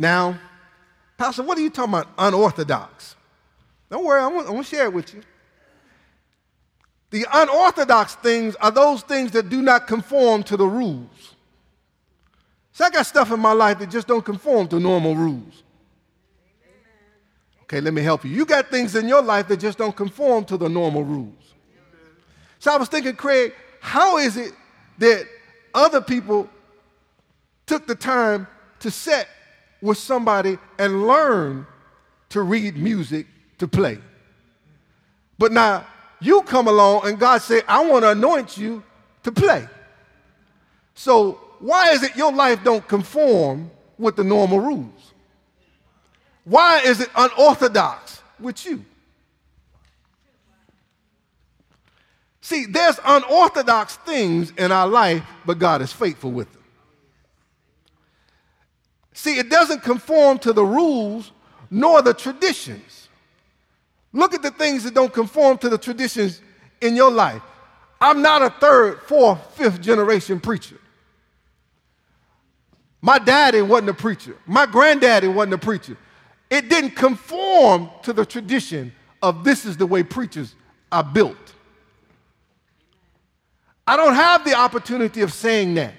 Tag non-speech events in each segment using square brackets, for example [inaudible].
Now, Pastor, what are you talking about unorthodox? Don't worry, I'm going to share it with you. The unorthodox things are those things that do not conform to the rules. So I got stuff in my life that just don't conform to normal rules. Okay, let me help you. You got things in your life that just don't conform to the normal rules. So I was thinking, Craig, how is it that other people took the time to sit with somebody and learn to read music to play? But now you come along and God say, I want to anoint you to play. So why is it your life don't conform with the normal rules? Why is it unorthodox with you? See, there's unorthodox things in our life, but God is faithful with them. See, it doesn't conform to the rules nor the traditions. Look at the things that don't conform to the traditions in your life. I'm not a third, fourth, fifth generation preacher. My daddy wasn't a preacher. My granddaddy wasn't a preacher. It didn't conform to the tradition of this is the way preachers are built. I don't have the opportunity of saying that.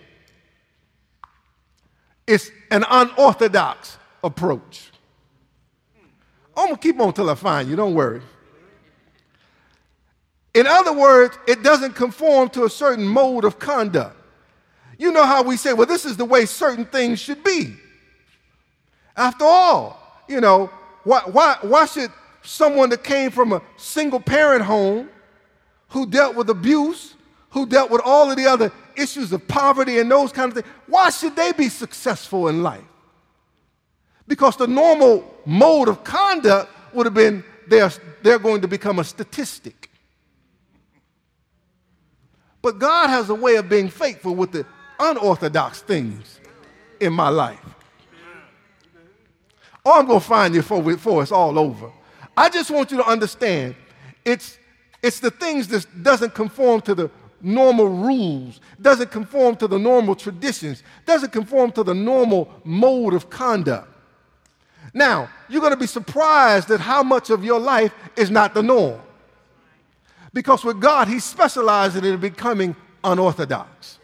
It's an unorthodox approach. I'm gonna keep on till I find you, don't worry. In other words, it doesn't conform to a certain mode of conduct. You know how we say, well, this is the way certain things should be. After all, you know, why, why, why should someone that came from a single parent home who dealt with abuse, who dealt with all of the other issues of poverty and those kind of things, why should they be successful in life? Because the normal mode of conduct would have been they're, they're going to become a statistic. But God has a way of being faithful with the unorthodox things in my life. Oh, I'm going to find you before, before it's all over. I just want you to understand it's, it's the things that doesn't conform to the normal rules, doesn't conform to the normal traditions, doesn't conform to the normal mode of conduct. Now, you're going to be surprised at how much of your life is not the norm. Because with God, He specializes in becoming unorthodox.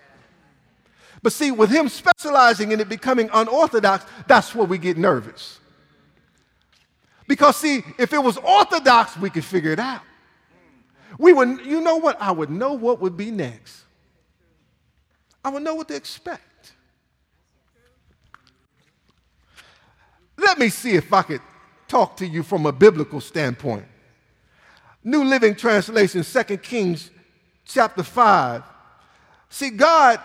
But see, with Him specializing in it becoming unorthodox, that's where we get nervous. Because, see, if it was orthodox, we could figure it out. We would, you know what? I would know what would be next. I would know what to expect. Let me see if I could talk to you from a biblical standpoint. New Living Translation, 2 Kings chapter 5. See, God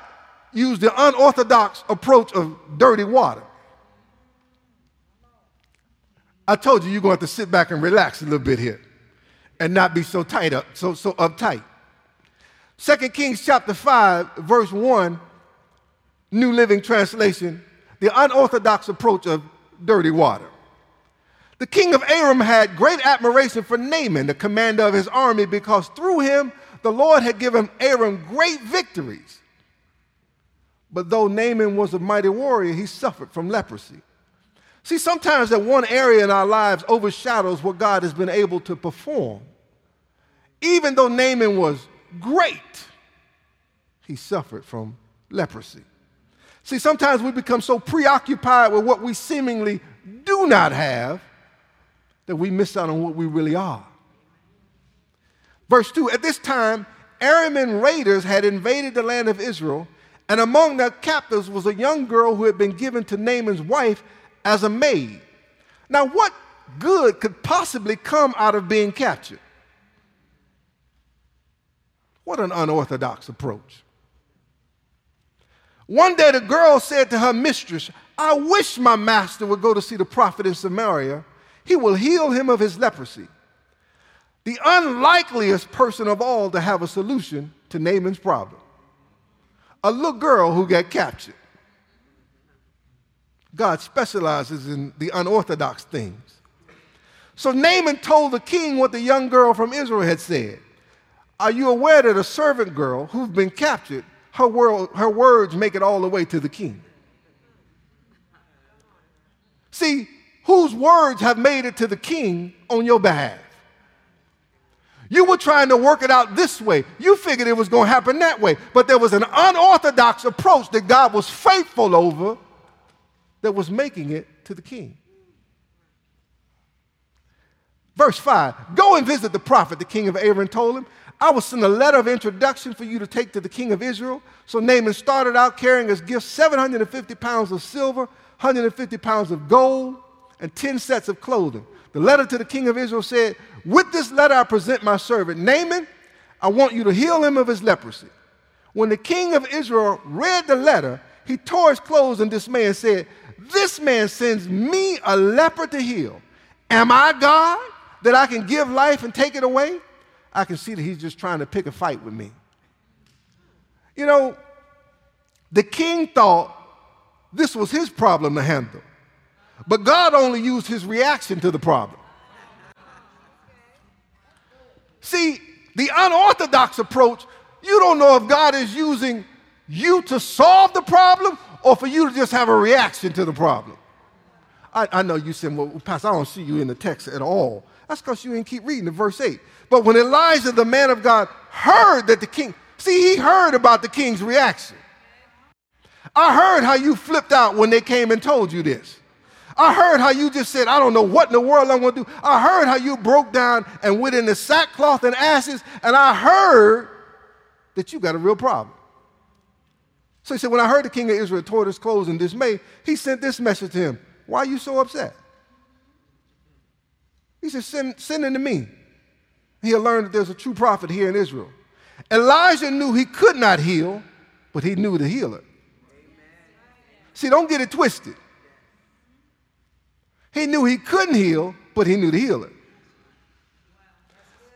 used the unorthodox approach of dirty water. I told you you're going to have to sit back and relax a little bit here and not be so tight up, so, so uptight. 2 Kings chapter 5, verse 1, New Living Translation, the unorthodox approach of dirty water. The king of Aram had great admiration for Naaman, the commander of his army, because through him the Lord had given Aram great victories. But though Naaman was a mighty warrior, he suffered from leprosy. See, sometimes that one area in our lives overshadows what God has been able to perform. Even though Naaman was great, he suffered from leprosy. See, sometimes we become so preoccupied with what we seemingly do not have that we miss out on what we really are. Verse 2 At this time, Aramean raiders had invaded the land of Israel, and among their captives was a young girl who had been given to Naaman's wife as a maid. Now, what good could possibly come out of being captured? What an unorthodox approach. One day the girl said to her mistress, I wish my master would go to see the prophet in Samaria. He will heal him of his leprosy. The unlikeliest person of all to have a solution to Naaman's problem. A little girl who got captured. God specializes in the unorthodox things. So Naaman told the king what the young girl from Israel had said. Are you aware that a servant girl who's been captured, her, world, her words make it all the way to the king? See, whose words have made it to the king on your behalf? You were trying to work it out this way. You figured it was going to happen that way. But there was an unorthodox approach that God was faithful over that was making it to the king. Verse 5 Go and visit the prophet, the king of Aram told him. I will send a letter of introduction for you to take to the king of Israel. So Naaman started out carrying as gifts 750 pounds of silver, 150 pounds of gold, and 10 sets of clothing. The letter to the king of Israel said, With this letter I present my servant Naaman. I want you to heal him of his leprosy. When the king of Israel read the letter, he tore his clothes in dismay and said, This man sends me a leper to heal. Am I God that I can give life and take it away? I can see that he's just trying to pick a fight with me. You know, the king thought this was his problem to handle. But God only used his reaction to the problem. See, the unorthodox approach, you don't know if God is using you to solve the problem or for you to just have a reaction to the problem. I, I know you said, well, Pastor, I don't see you in the text at all. That's because you didn't keep reading the verse 8. But when Elijah, the man of God, heard that the king, see, he heard about the king's reaction. I heard how you flipped out when they came and told you this. I heard how you just said, I don't know what in the world I'm going to do. I heard how you broke down and went into sackcloth and ashes, and I heard that you got a real problem. So he said, When I heard the king of Israel tore his clothes in dismay, he sent this message to him Why are you so upset? He said, Send, send him to me. He'll learn that there's a true prophet here in Israel. Elijah knew he could not heal, but he knew the healer. See, don't get it twisted. He knew he couldn't heal, but he knew the healer.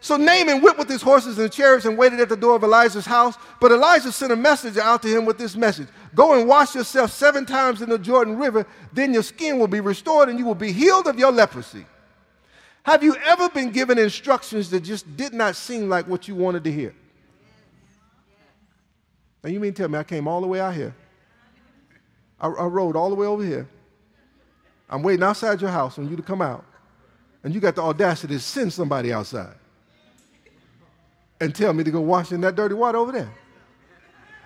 So Naaman went with his horses and chariots and waited at the door of Elijah's house. But Elijah sent a messenger out to him with this message Go and wash yourself seven times in the Jordan River, then your skin will be restored and you will be healed of your leprosy. Have you ever been given instructions that just did not seem like what you wanted to hear? And you mean tell me I came all the way out here? I, I rode all the way over here. I'm waiting outside your house on you to come out. And you got the audacity to send somebody outside and tell me to go wash in that dirty water over there.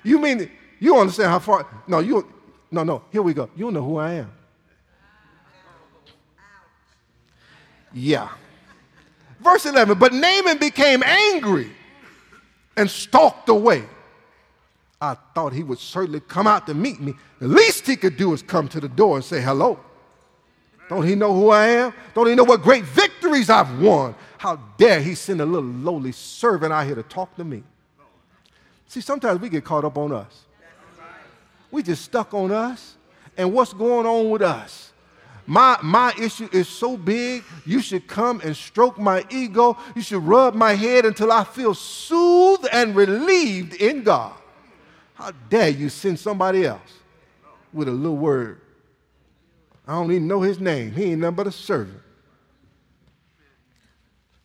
You mean you understand how far? No, you no, no, here we go. You know who I am. Yeah. Verse 11, but Naaman became angry and stalked away. I thought he would certainly come out to meet me. The least he could do is come to the door and say hello. Don't he know who I am? Don't he know what great victories I've won? How dare he send a little lowly servant out here to talk to me? See, sometimes we get caught up on us. We just stuck on us and what's going on with us. My, my issue is so big, you should come and stroke my ego. You should rub my head until I feel soothed and relieved in God. How dare you send somebody else with a little word? I don't even know his name. He ain't nothing but a servant.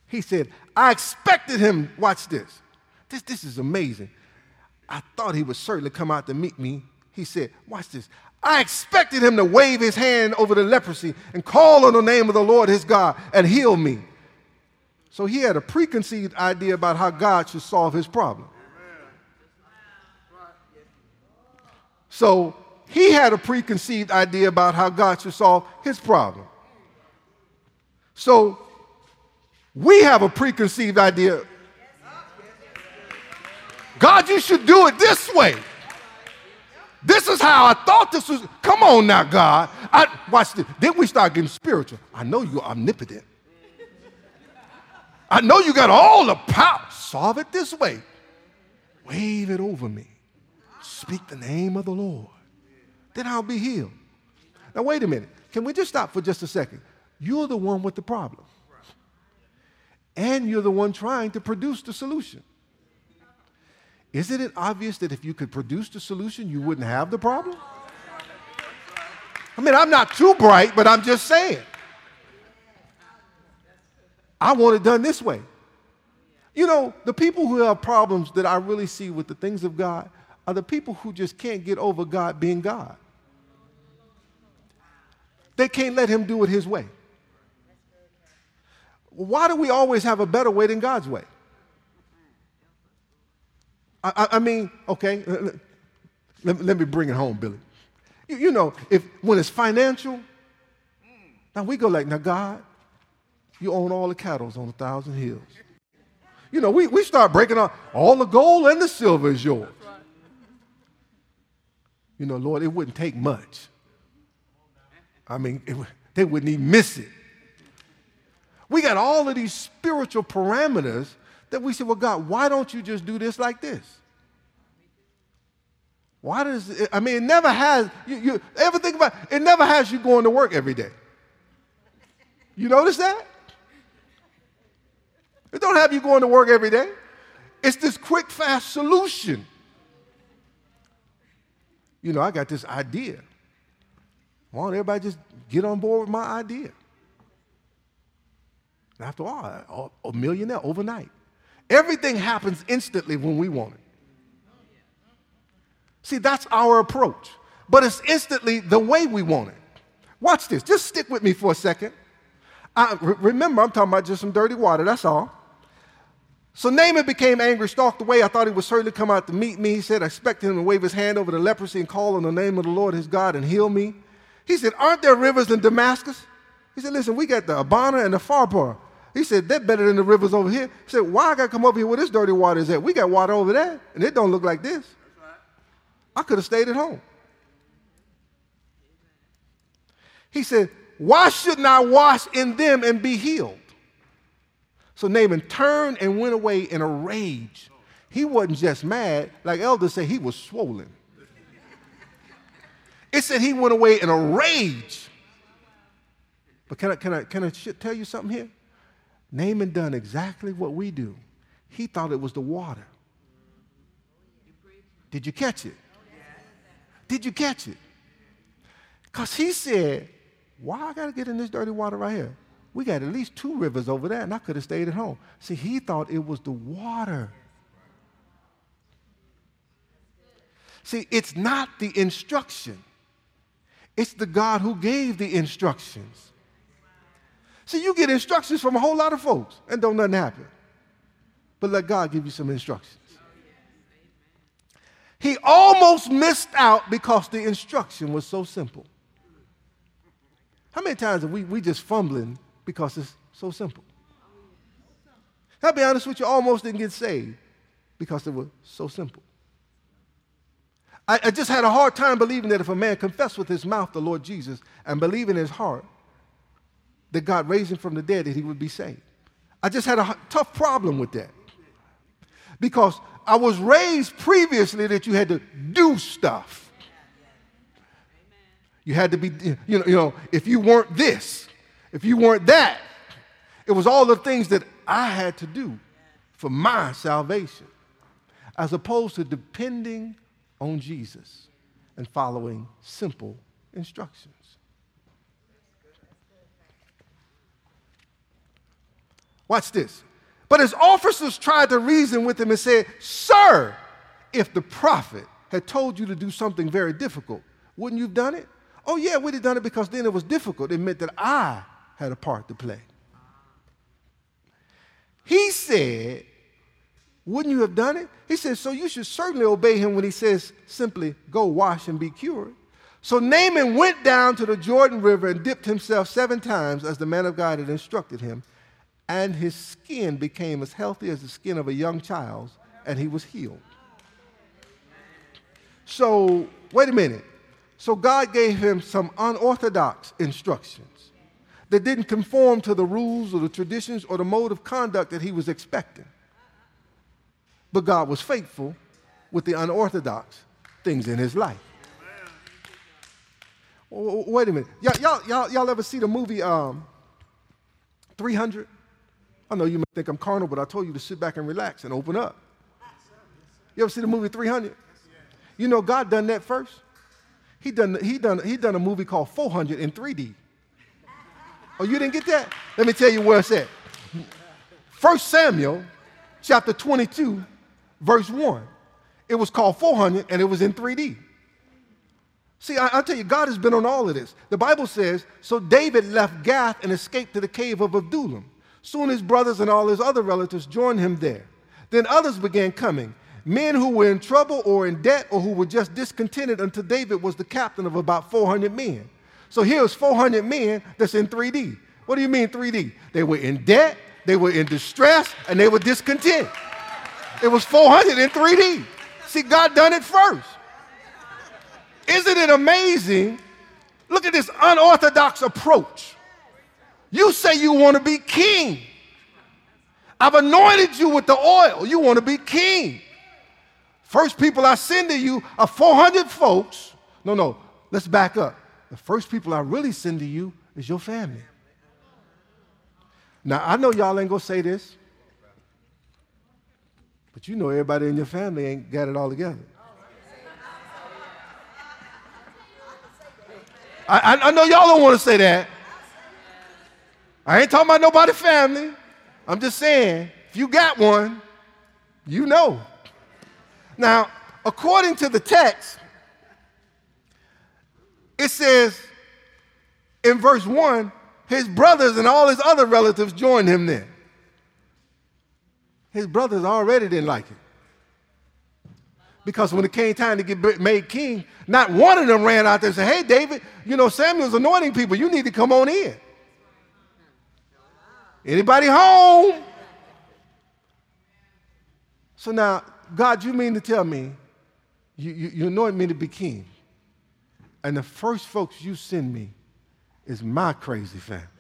He said, I expected him. Watch this. This, this is amazing. I thought he would certainly come out to meet me. He said, Watch this. I expected him to wave his hand over the leprosy and call on the name of the Lord his God and heal me. So he had a preconceived idea about how God should solve his problem. So he had a preconceived idea about how God should solve his problem. So we have a preconceived idea. God, you should do it this way. This is how I thought this was. Come on now, God. I, watch this. Then we start getting spiritual. I know you're omnipotent. I know you got all the power. Solve it this way. Wave it over me. Speak the name of the Lord then I'll be healed. Now, wait a minute. Can we just stop for just a second? You're the one with the problem. And you're the one trying to produce the solution. Isn't it obvious that if you could produce the solution, you wouldn't have the problem? I mean, I'm not too bright, but I'm just saying. I want it done this way. You know, the people who have problems that I really see with the things of God are the people who just can't get over God being God. They can't let him do it his way. Why do we always have a better way than God's way? I, I, mean, okay, let, let, me bring it home, Billy. You, you know, if when it's financial, now we go like, now God, you own all the cattle on a thousand hills. You know, we, we start breaking up all the gold and the silver is yours. You know, Lord, it wouldn't take much. I mean, it, they wouldn't even miss it. We got all of these spiritual parameters that we say, well, God, why don't you just do this like this? Why does it, I mean, it never has, you, you ever think about it, it never has you going to work every day. You notice that? It don't have you going to work every day. It's this quick, fast solution. You know, I got this idea. Why don't everybody just get on board with my idea? And After all, a millionaire overnight. Everything happens instantly when we want it. See, that's our approach. But it's instantly the way we want it. Watch this. Just stick with me for a second. I, remember, I'm talking about just some dirty water, that's all. So Naaman became angry, stalked away. I thought he would certainly come out to meet me. He said, I expected him to wave his hand over the leprosy and call on the name of the Lord his God and heal me. He said, Aren't there rivers in Damascus? He said, Listen, we got the Abana and the Pharpar. He said, they're better than the rivers over here. He said, why I got to come over here where this dirty water is at? We got water over there, and it don't look like this. I could have stayed at home. He said, why shouldn't I wash in them and be healed? So Naaman turned and went away in a rage. He wasn't just mad, like elders say, he was swollen. It said he went away in a rage. But can I, can I, can I tell you something here? Naaman done exactly what we do. He thought it was the water. Did you catch it? Did you catch it? Because he said, Why I got to get in this dirty water right here? We got at least two rivers over there, and I could have stayed at home. See, he thought it was the water. See, it's not the instruction, it's the God who gave the instructions. See, you get instructions from a whole lot of folks and don't nothing happen. But let God give you some instructions. He almost missed out because the instruction was so simple. How many times are we, we just fumbling because it's so simple? I'll be honest with you, almost didn't get saved because it was so simple. I, I just had a hard time believing that if a man confessed with his mouth the Lord Jesus and believe in his heart that God raised him from the dead, that he would be saved. I just had a tough problem with that. Because I was raised previously that you had to do stuff. You had to be, you know, you know, if you weren't this, if you weren't that, it was all the things that I had to do for my salvation, as opposed to depending on Jesus and following simple instructions. Watch this. But his officers tried to reason with him and said, Sir, if the prophet had told you to do something very difficult, wouldn't you have done it? Oh, yeah, we'd have done it because then it was difficult. It meant that I had a part to play. He said, Wouldn't you have done it? He said, So you should certainly obey him when he says simply, Go wash and be cured. So Naaman went down to the Jordan River and dipped himself seven times as the man of God had instructed him and his skin became as healthy as the skin of a young child, and he was healed. So, wait a minute. So, God gave him some unorthodox instructions that didn't conform to the rules or the traditions or the mode of conduct that he was expecting. But God was faithful with the unorthodox things in his life. Wait a minute. Y'all, y'all, y'all, ever see the movie um, 300? I know you may think I'm carnal, but I told you to sit back and relax and open up. You ever see the movie 300? You know God done that first. He done he done he done a movie called 400 in 3D. Oh, you didn't get that? Let me tell you where it's at. First Samuel, chapter 22, verse 1. It was called 400 and it was in 3D. See, I, tell you, God has been on all of this. The Bible says, so David left Gath and escaped to the cave of Adullam. Soon his brothers and all his other relatives joined him there. Then others began coming, men who were in trouble or in debt or who were just discontented until David was the captain of about 400 men. So here's 400 men that's in 3D. What do you mean 3D? They were in debt, they were in distress, and they were discontent. It was 400 in 3D. See, God done it first. Isn't it amazing? Look at this unorthodox approach. You say you want to be king. I've anointed you with the oil. You want to be king. First people I send to you are 400 folks. No, no, let's back up. The first people I really send to you is your family. Now, I know y'all ain't going to say this, but you know everybody in your family ain't got it all together. I, I, know y'all don't want to say that. I ain't talking about nobody family. I'm just saying, if you got one, you know. Now, according to the text, it says in verse 1 his brothers and all his other relatives joined him there. His brothers already didn't like it. Because when it came time to get made king, not one of them ran out there and said, Hey, David, you know, Samuel's anointing people. You need to come on in. Anybody home? So now, God, you mean to tell me you, you, you anoint me to be king, and the first folks you send me is my crazy family. [laughs]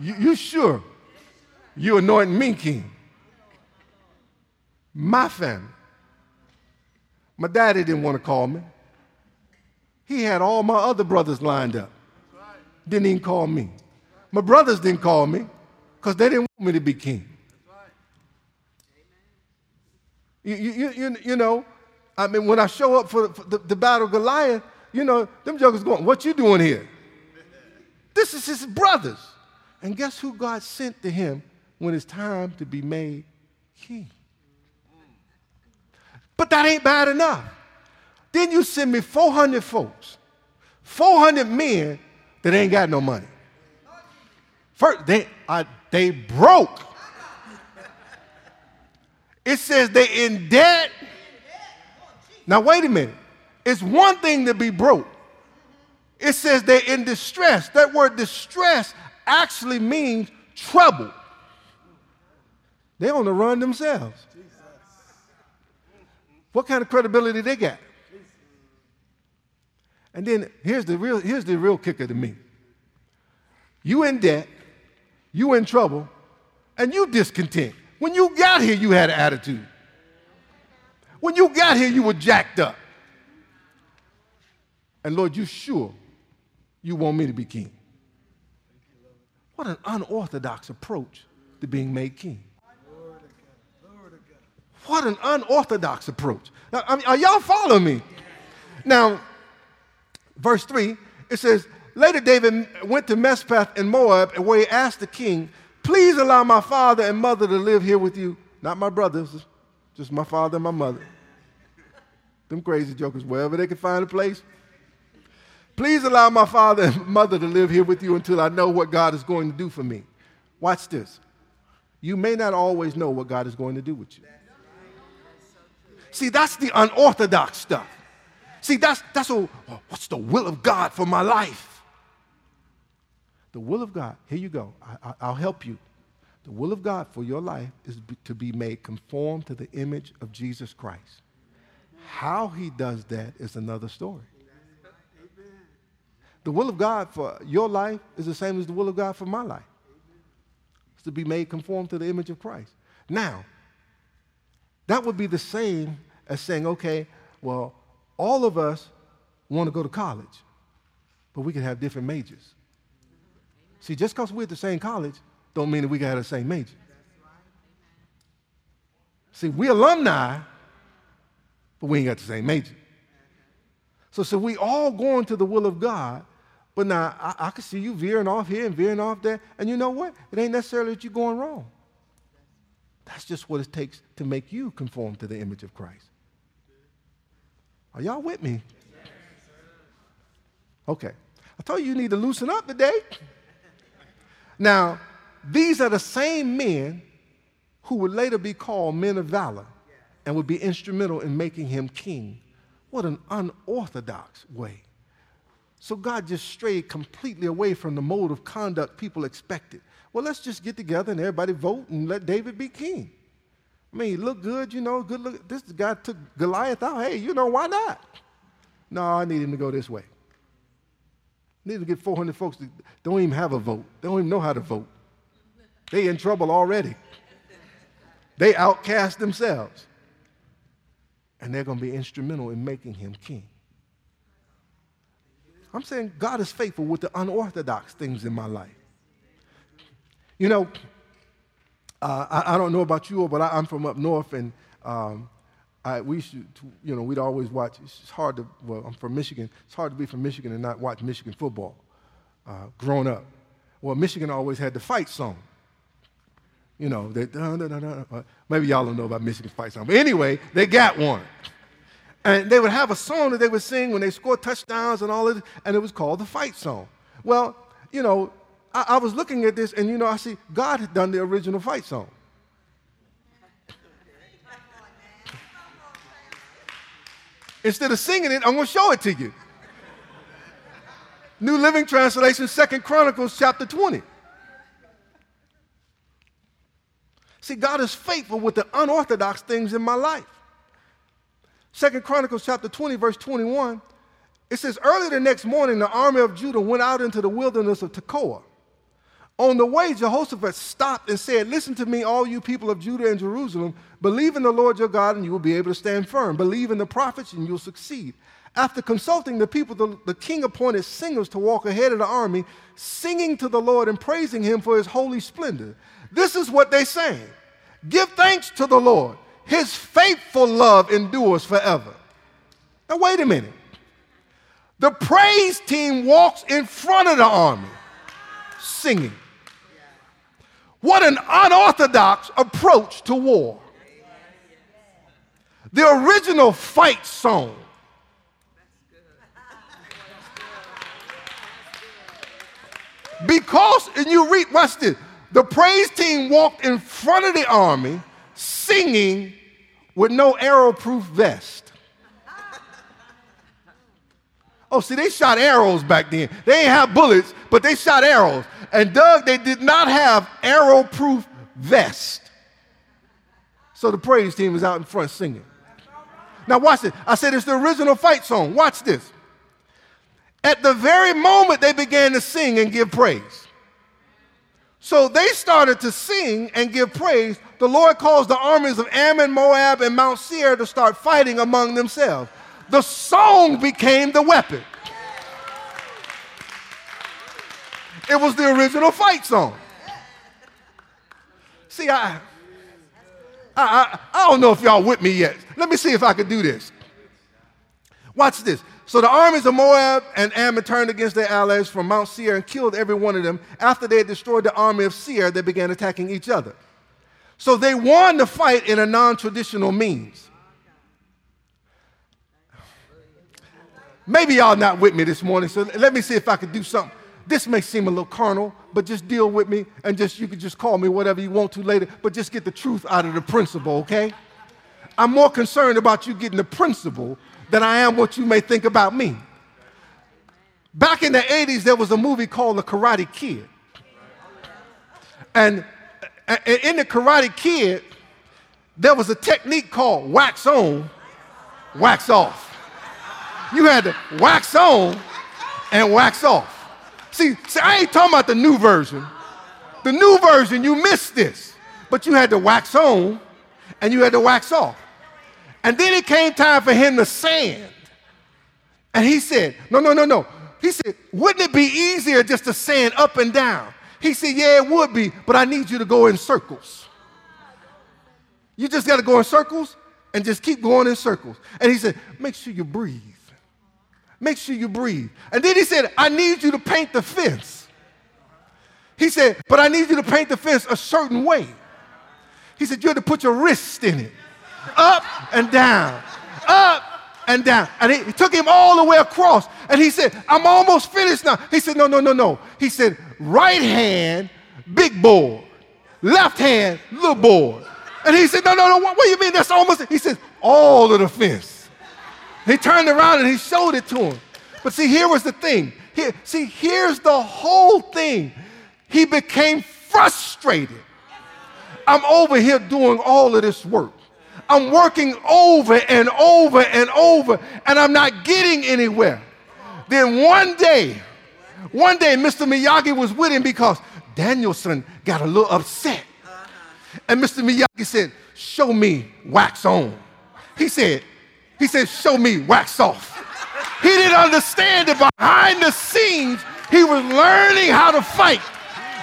You, you sure you anoint me king? My family. My daddy didn't want to call me. He had all my other brothers lined up. Didn't even call me. My brothers didn't call me because they didn't want me to be king. You, you, you, you know, I mean, when I show up for, for the, the battle of Goliath, you know, them jokers going, what you doing here? This is his brothers. And guess who God sent to him when it's time to be made king? But that ain't bad enough. Then you send me 400 folks, 400 men that ain't got no money. First, they, they broke. It says they in debt. Now, wait a minute. It's one thing to be broke. It says they're in distress. That word distress actually means trouble. They're on the run themselves. What kind of credibility they got? And then here's the real, here's the real kicker to me. You in debt, you in trouble, and you discontent. When you got here, you had an attitude. When you got here, you were jacked up. And Lord, you sure you want me to be king? What an unorthodox approach to being made king. What an unorthodox approach. Now, I mean, are y'all following me? Now, verse 3, it says, Later David went to Mizpeh in Moab, and where he asked the king, Please allow my father and mother to live here with you. Not my brothers, just my father and my mother. Them crazy jokers, wherever they can find a place. Please allow my father and mother to live here with you until I know what God is going to do for me. Watch this. You may not always know what God is going to do with you. See, that's the unorthodox stuff. See, that's, that's a, what's the will of God for my life? The will of God, here you go, I, will help you. The will of God for your life is to be made conform to the image of Jesus Christ. How he does that is another story. The will of God for your life is the same as the will of God for my life. It's to be made conform to the image of Christ. Now, that would be the same as saying, okay, well, all of us want to go to college, but we can have different majors. See, just because we're at the same college, don't mean that we have the same major. See, we alumni, but we ain't got the same major. So, so we all going to the will of God, but now I, I can see you veering off here and veering off there. And you know what? It ain't necessarily that you're going wrong. That's just what it takes to make you conform to the image of Christ. Are y'all with me? Okay. I told you you need to loosen up today. Now, these are the same men who would later be called men of valor and would be instrumental in making him king. What an unorthodox way. So God just strayed completely away from the mode of conduct people expected. Well, let's just get together and everybody vote and let David be king. I mean, look good, you know, good look. This guy took Goliath out. Hey, you know, why not? No, I need him to go this way. I need to get 400 folks that don't even have a vote. They don't even know how to vote. They in trouble already. They outcast themselves. And they're going to be instrumental in making him king. I'm saying God is faithful with the unorthodox things in my life. You know, uh, I, I, don't know about you, but I, am from up north, and um, I, we you know, we'd always watch. It's hard to, well, I'm from Michigan. It's hard to be from Michigan and not watch Michigan football uh, growing up. Well, Michigan always had the fight song. You know, they, dun, maybe y'all don't know about Michigan fight song, but anyway, they got one. And they would have a song that they would sing when they scored touchdowns and all of this, and it was called the fight song. Well, you know, I, I was looking at this, and you know, I see God had done the original fight song. Instead of singing it, I'm going to show it to you. New Living Translation, Second Chronicles, chapter 20. See, God is faithful with the unorthodox things in my life. Second Chronicles chapter 20, verse 21, it says, Early the next morning, the army of Judah went out into the wilderness of Tekoa. On the way, Jehoshaphat stopped and said, Listen to me, all you people of Judah and Jerusalem. Believe in the Lord your God, and you will be able to stand firm. Believe in the prophets, and you'll succeed. After consulting the people, the, the king appointed singers to walk ahead of the army, singing to the Lord and praising him for his holy splendor. This is what they sang Give thanks to the Lord his faithful love endures forever. Now, wait a minute. The praise team walks in front of the army singing. What an unorthodox approach to war. The original fight song. Because, and you read, watch this, the praise team walked in front of the army singing with no arrow-proof vest. Oh, see, they shot arrows back then. They ain't have bullets, but they shot arrows. And Doug, they did not have arrow-proof vest. So the praise team was out in front singing. Now watch this. I said it's the original fight song. Watch this. At the very moment they began to sing and give praise, so they started to sing and give praise. The Lord caused the armies of Ammon, Moab, and Mount Seir to start fighting among themselves. The song became the weapon. It was the original fight song. See, I, I, I, I don't know if y'all with me yet. Let me see if I can do this. Watch this. So the armies of Moab and Ammon turned against their allies from Mount Seir and killed every one of them. After they had destroyed the army of Seir, they began attacking each other. So they won the fight in a non traditional means. Maybe y'all not with me this morning, so let me see if I can do something. This may seem a little carnal, but just deal with me and just you can just call me whatever you want to later, but just get the truth out of the principle, okay? I'm more concerned about you getting the principle than I am what you may think about me. Back in the 80s, there was a movie called The Karate Kid. And in The Karate Kid, there was a technique called wax on, wax off. You had to wax on and wax off. See, see, I ain't talking about the new version. The new version, you missed this. But you had to wax on and you had to wax off. And then it came time for him to sand. And he said, No, no, no, no. He said, Wouldn't it be easier just to sand up and down? He said, Yeah, it would be, but I need you to go in circles. You just got to go in circles and just keep going in circles. And he said, Make sure you breathe. Make sure you breathe. And then he said, I need you to paint the fence. He said, But I need you to paint the fence a certain way. He said, You had to put your wrist in it. Up and down. Up and down. And he, he took him all the way across. And he said, I'm almost finished now. He said, No, no, no, no. He said, Right hand, big board. Left hand, little board. And he said, No, no, no. What, what do you mean? That's almost. He said, All of the fence. He turned around and he showed it to him. But see, here was the thing. Here, see, here's the whole thing. He became frustrated. I'm over here doing all of this work. I'm working over and over and over, and I'm not getting anywhere. Then one day, one day, Mr. Miyagi was with him because Daniel-san got a little upset. And Mr. Miyagi said, Show me wax on. He said, He said, Show me wax off. He didn't understand that behind the scenes, he was learning how to fight.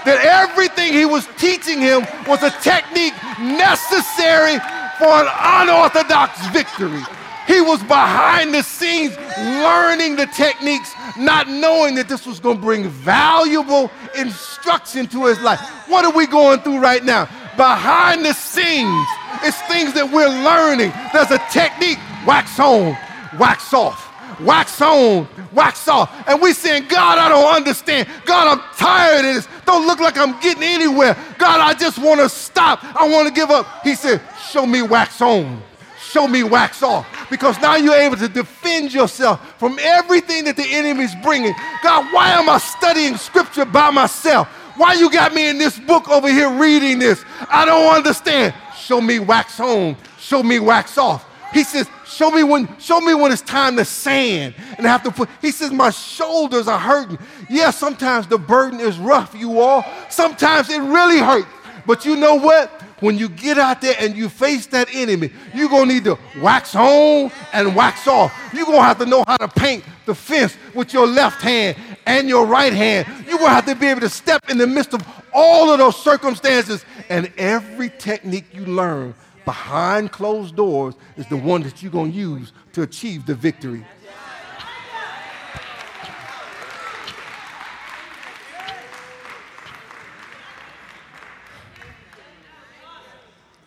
That everything he was teaching him was a technique necessary for an unorthodox victory. He was behind the scenes learning the techniques, not knowing that this was going to bring valuable instruction to his life. What are we going through right now? Behind the scenes, it's things that we're learning. There's a technique wax on, wax off wax on, wax off. And we saying, God, I don't understand. God, I'm tired of this. Don't look like I'm getting anywhere. God, I just want to stop. I want to give up. He said, Show me wax on. Show me wax off. Because now you're able to defend yourself from everything that the enemy's bringing. God, why am I studying scripture by myself? Why you got me in this book over here reading this? I don't understand. Show me wax on. Show me wax off. He says, show me when, show me when it's time to sand and I have to put, he says, my shoulders are hurting. Yeah, sometimes the burden is rough, you all. Sometimes it really hurts. But you know what? When you get out there and you face that enemy, you're gonna need to wax on and wax off. You're gonna have to know how to paint the fence with your left hand and your right hand. You're gonna have to be able to step in the midst of all of those circumstances and every technique you learn behind closed doors is the one that you're going to use to achieve the victory.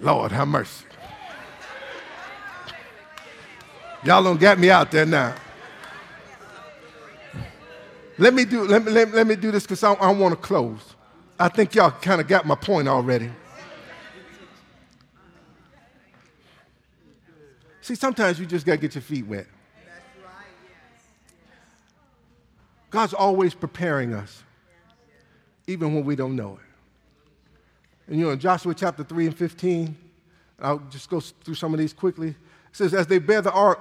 Lord, have mercy. Y'all don't get me out there now. Let me do, let me, let, let me do this because I, I want to close. I think y'all kind of got my point already. See, sometimes you just got to get your feet wet. God's always preparing us, even when we don't know it. And you know, in Joshua chapter 3 and 15, I'll just go through some of these quickly. It says, As they bear the ark,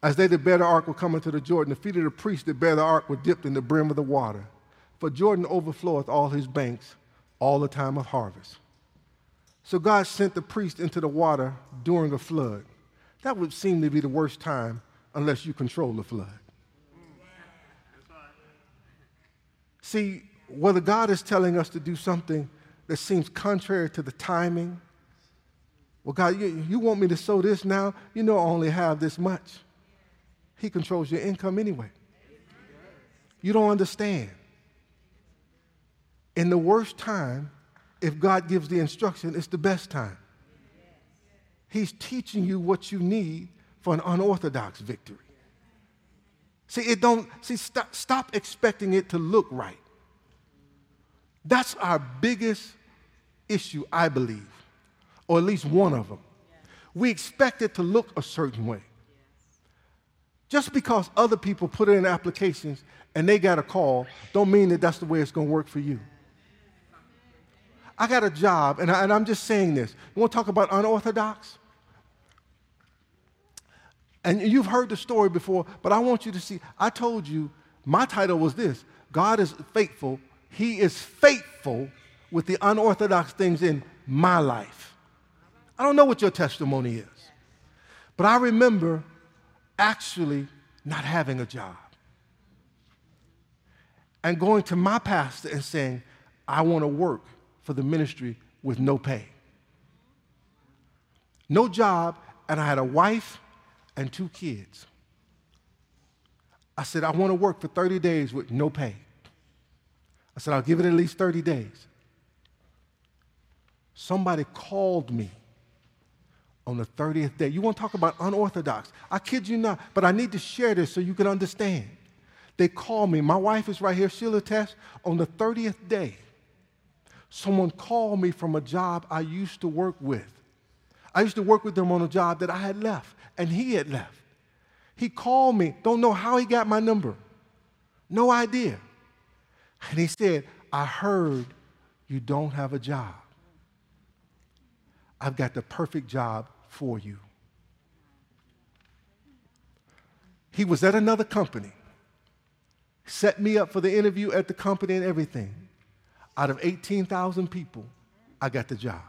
as they that bear the ark were coming to the Jordan, the feet of the priests that bear the ark were dipped in the brim of the water. For Jordan overfloweth all his banks all the time of harvest. So God sent the priest into the water during a flood. That would seem to be the worst time unless you control the flood. See, whether God is telling us to do something that seems contrary to the timing, well, God, you, you want me to sow this now? You know I only have this much. He controls your income anyway. You don't understand. In the worst time, if God gives the instruction, it's the best time. He's teaching you what you need for an unorthodox victory. See, it don't see stop, stop expecting it to look right. That's our biggest issue, I believe, or at least one of them. We expect it to look a certain way. Just because other people put in applications and they got a call, don't mean that that's the way it's going to work for you. I got a job, and, I, I'm just saying this. You want to talk about unorthodox? And you've heard the story before, but I want you to see. I told you my title was this God is faithful. He is faithful with the unorthodox things in my life. I don't know what your testimony is, but I remember actually not having a job and going to my pastor and saying, I want to work for the ministry with no pay. No job, and I had a wife and two kids. I said, I want to work for 30 days with no pay. I said, I'll give it at least 30 days. Somebody called me on the 30th day. You want to talk about unorthodox? I kid you not, but I need to share this so you can understand. They called me. My wife is right here. She'll attest. On the 30th day, someone called me from a job I used to work with. I used to work with them on a job that I had left, and he had left. He called me. Don't know how he got my number. No idea. And he said, I heard you don't have a job. I've got the perfect job for you. He was at another company, set me up for the interview at the company and everything. Out of 18,000 people, I got the job.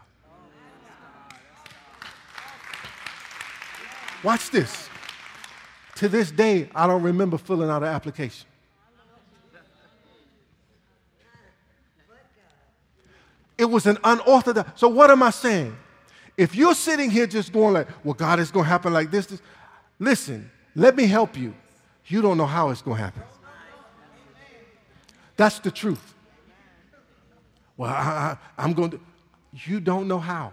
Watch this. To this day, I don't remember filling out an application. It was an unorthodox. So, what am I saying? If you're sitting here just going like, well, God, it's going to happen like this, this, listen, let me help you. You don't know how it's going to happen. That's the truth. Well, I, am going to, you don't know how.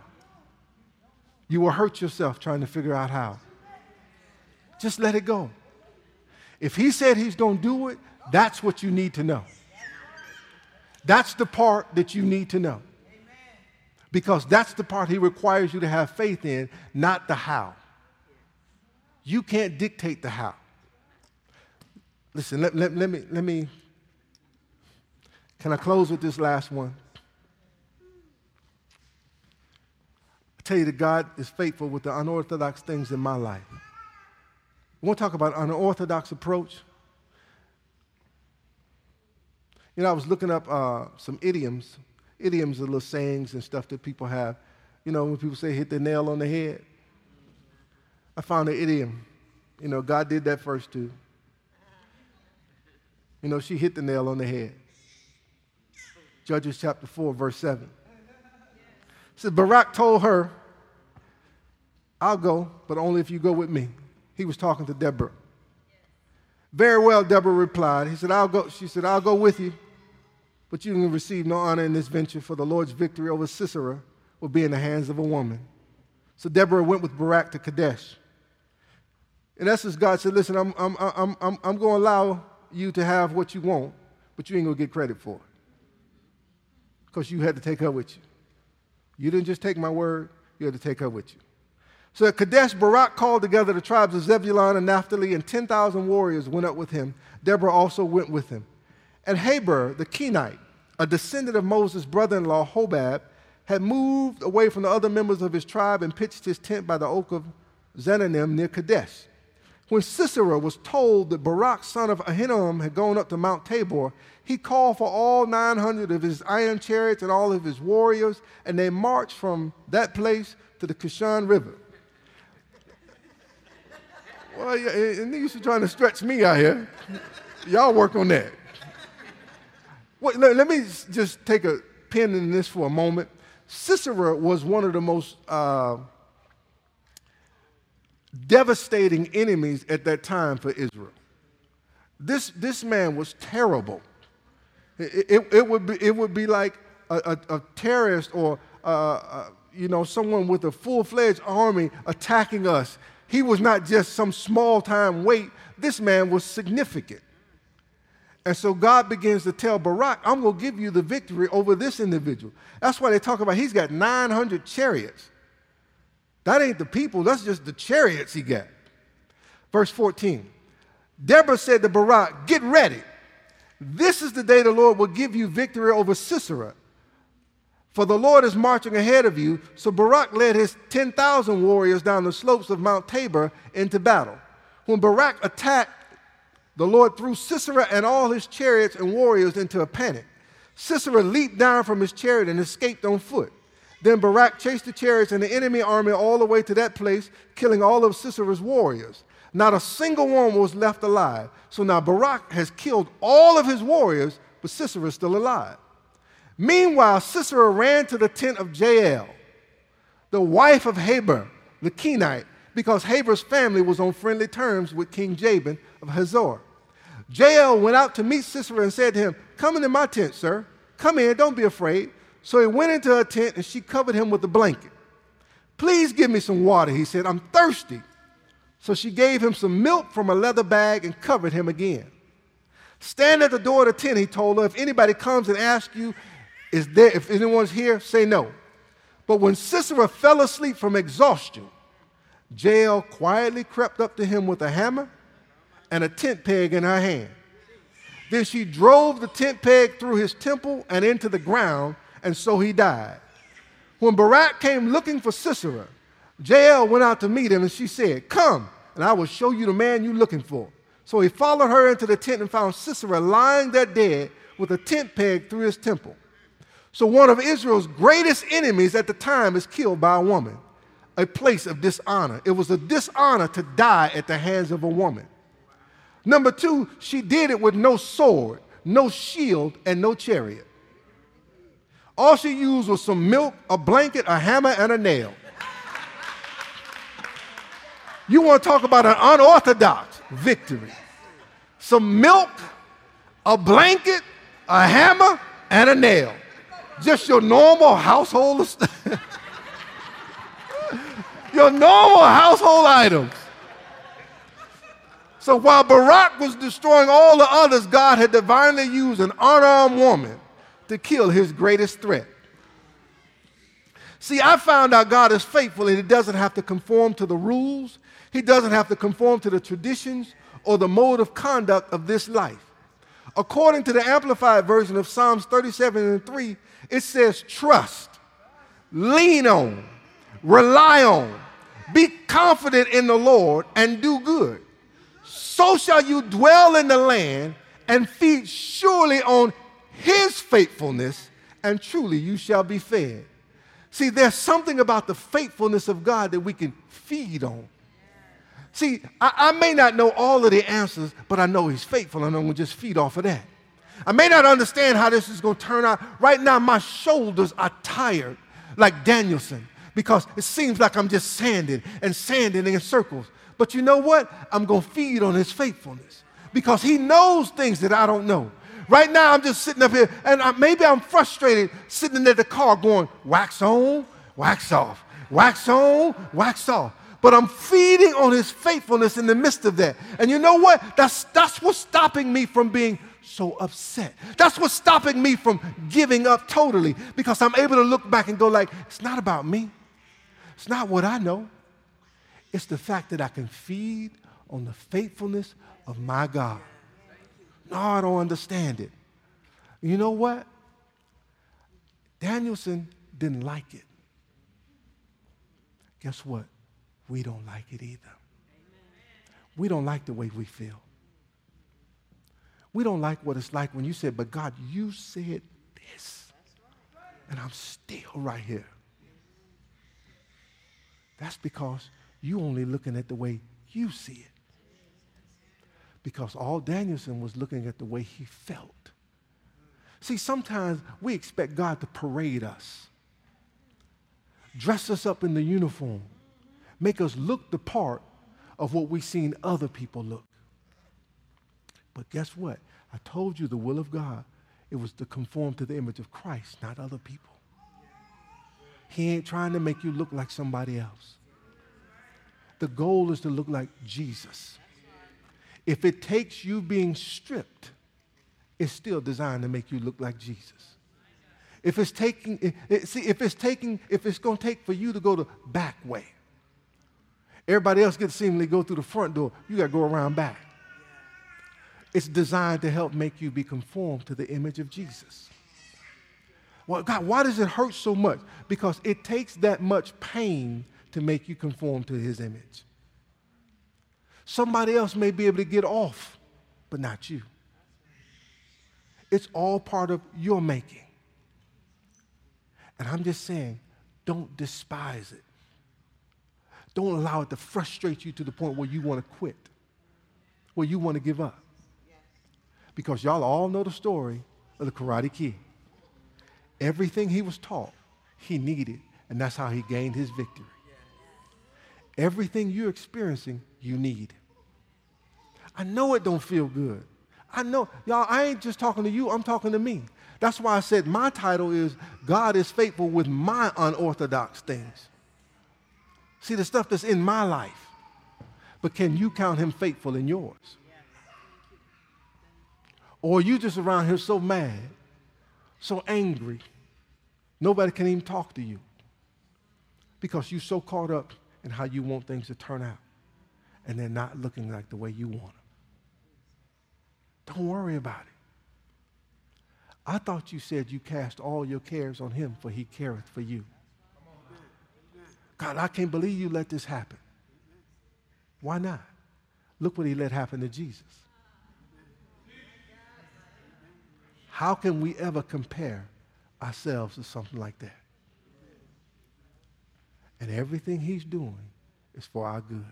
You will hurt yourself trying to figure out how. Just let it go. If he said he's going to do it, that's what you need to know. That's the part that you need to know because that's the part he requires you to have faith in, not the how. You can't dictate the how. Listen, let, let, let, me, let me, can I close with this last one? I tell you that God is faithful with the unorthodox things in my life. We want to talk about unorthodox approach. You know, I was looking up uh, some idioms idioms are little sayings and stuff that people have. You know, when people say hit the nail on the head, I found an idiom. You know, God did that first too. You know, she hit the nail on the head. Judges chapter 4, verse 7. Says, Barak told her, I'll go, but only if you go with me. He was talking to Deborah. Very well, Deborah replied. He said, I'll go. She said, I'll go with you. But you can receive no honor in this venture, for the Lord's victory over Sisera will be in the hands of a woman. So Deborah went with Barak to Kadesh. In essence, God said, Listen, I'm, I'm, I'm, I'm, I'm going to allow you to have what you want, but you ain't going to get credit for it. Because you had to take her with you. You didn't just take my word, you had to take her with you. So at Kadesh, Barak called together the tribes of Zebulun and Naphtali, and 10,000 warriors went up with him. Deborah also went with him. And Heber, the Kenite, a descendant of Moses' brother in law, Hobab, had moved away from the other members of his tribe and pitched his tent by the oak of Zaanannim near Kadesh. When Sisera was told that Barak, son of Abinoam, had gone up to Mount Tabor, he called for all 900 of his iron chariots and all of his warriors, and they marched from that place to the Kishon River. well, yeah, and niggas are trying to stretch me out here. Y'all work on that. Wait, let, let, me just take a pin in this for a moment. Sisera was one of the most uh, devastating enemies at that time for Israel. This, this man was terrible. It, it, it would, be, it would be like a, a, a terrorist or uh, uh, you know, someone with a full-fledged army attacking us. He was not just some small-time weight. This man was significant. And so God begins to tell Barak, I'm going to give you the victory over this individual. That's why they talk about he's got 900 chariots. That ain't the people, that's just the chariots he got. Verse 14 Deborah said to Barak, Get ready. This is the day the Lord will give you victory over Sisera. For the Lord is marching ahead of you. So Barak led his 10,000 warriors down the slopes of Mount Tabor into battle. When Barak attacked, the Lord threw Sisera and all his chariots and warriors into a panic. Sisera leaped down from his chariot and escaped on foot. Then Barak chased the chariots and the enemy army all the way to that place, killing all of Sisera's warriors. Not a single one was left alive. So now Barak has killed all of his warriors, but Sisera is still alive. Meanwhile, Sisera ran to the tent of Jael, the wife of Heber, the Kenite, because Heber's family was on friendly terms with King Jabin of Hazor. Jael went out to meet Sisera and said to him, Come into my tent, sir. Come in, don't be afraid. So he went into her tent and she covered him with a blanket. Please give me some water, he said. I'm thirsty. So she gave him some milk from a leather bag and covered him again. Stand at the door of the tent, he told her. If anybody comes and asks you, is there, if anyone's here, say no. But when Sisera fell asleep from exhaustion, Jael quietly crept up to him with a hammer and a tent peg in her hand. Then she drove the tent peg through his temple and into the ground, and so he died. When Barak came looking for Sisera, Jael went out to meet him, and she said, Come, and I will show you the man you're looking for. So he followed her into the tent and found Sisera lying there dead with a tent peg through his temple. So one of Israel's greatest enemies at the time is killed by a woman, a place of dishonor. It was a dishonor to die at the hands of a woman. Number two, she did it with no sword, no shield, and no chariot. All she used was some milk, a blanket, a hammer, and a nail. You want to talk about an unorthodox victory. Some milk, a blanket, a hammer, and a nail. Just your normal household, [laughs] your normal household items. So while Barak was destroying all the others, God had divinely used an unarmed woman to kill his greatest threat. See, I found out God is faithful and He doesn't have to conform to the rules, He doesn't have to conform to the traditions or the mode of conduct of this life. According to the Amplified version of Psalms 37 and 3, it says, Trust, lean on, rely on, be confident in the Lord, and do good so shall you dwell in the land and feed surely on his faithfulness, and truly you shall be fed. See, there's something about the faithfulness of God that we can feed on. See, I, I, may not know all of the answers, but I know He's faithful, and I'm going to just feed off of that. I may not understand how this is going to turn out. Right now, my shoulders are tired, like Daniel-san, because it seems like I'm just sanding and sanding in circles. But you know what? I'm going to feed on his faithfulness because he knows things that I don't know. Right now, I'm just sitting up here and I, maybe I'm frustrated sitting in the car going, wax on, wax off, wax on, wax off. But I'm feeding on his faithfulness in the midst of that. And you know what? That's, that's what's stopping me from being so upset. That's what's stopping me from giving up totally because I'm able to look back and go like, it's not about me. It's not what I know. It's the fact that I can feed on the faithfulness of my God. No, I don't understand it. You know what? Daniel-san didn't like it. Guess what? We don't like it either. We don't like the way we feel. We don't like what it's like when you said, but God, you said this. And I'm still right here. That's because you're only looking at the way you see it. Because all Daniel-san was looking at the way he felt. See, sometimes we expect God to parade us, dress us up in the uniform, make us look the part of what we've seen other people look. But guess what? I told you the will of God, it was to conform to the image of Christ, not other people. He ain't trying to make you look like somebody else. The goal is to look like Jesus. If it takes you being stripped, it's still designed to make you look like Jesus. If it's taking, it, it, see, if it's taking, if it's going to take for you to go the back way, everybody else gets seemingly go through the front door. You got to go around back. It's designed to help make you be conformed to the image of Jesus. Well, God, why does it hurt so much? Because it takes that much pain to make you conform to his image. Somebody else may be able to get off, but not you. It's all part of your making. And I'm just saying, don't despise it. Don't allow it to frustrate you to the point where you want to quit, where you want to give up. Because y'all all know the story of the Karate Kid. Everything he was taught, he needed, and that's how he gained his victory. Everything you're experiencing, you need. I know it don't feel good. I know, y'all, I ain't just talking to you, I'm talking to me. That's why I said my title is God is faithful with my unorthodox things. See, the stuff that's in my life. But can you count him faithful in yours? Or are you just around here so mad, so angry, nobody can even talk to you because you're so caught up in how you want things to turn out and they're not looking like the way you want them. Don't worry about it. I thought you said you cast all your cares on him, for he careth for you. God, I can't believe you let this happen. Why not? Look what he let happen to Jesus. How can we ever compare ourselves to something like that? And everything he's doing is for our good.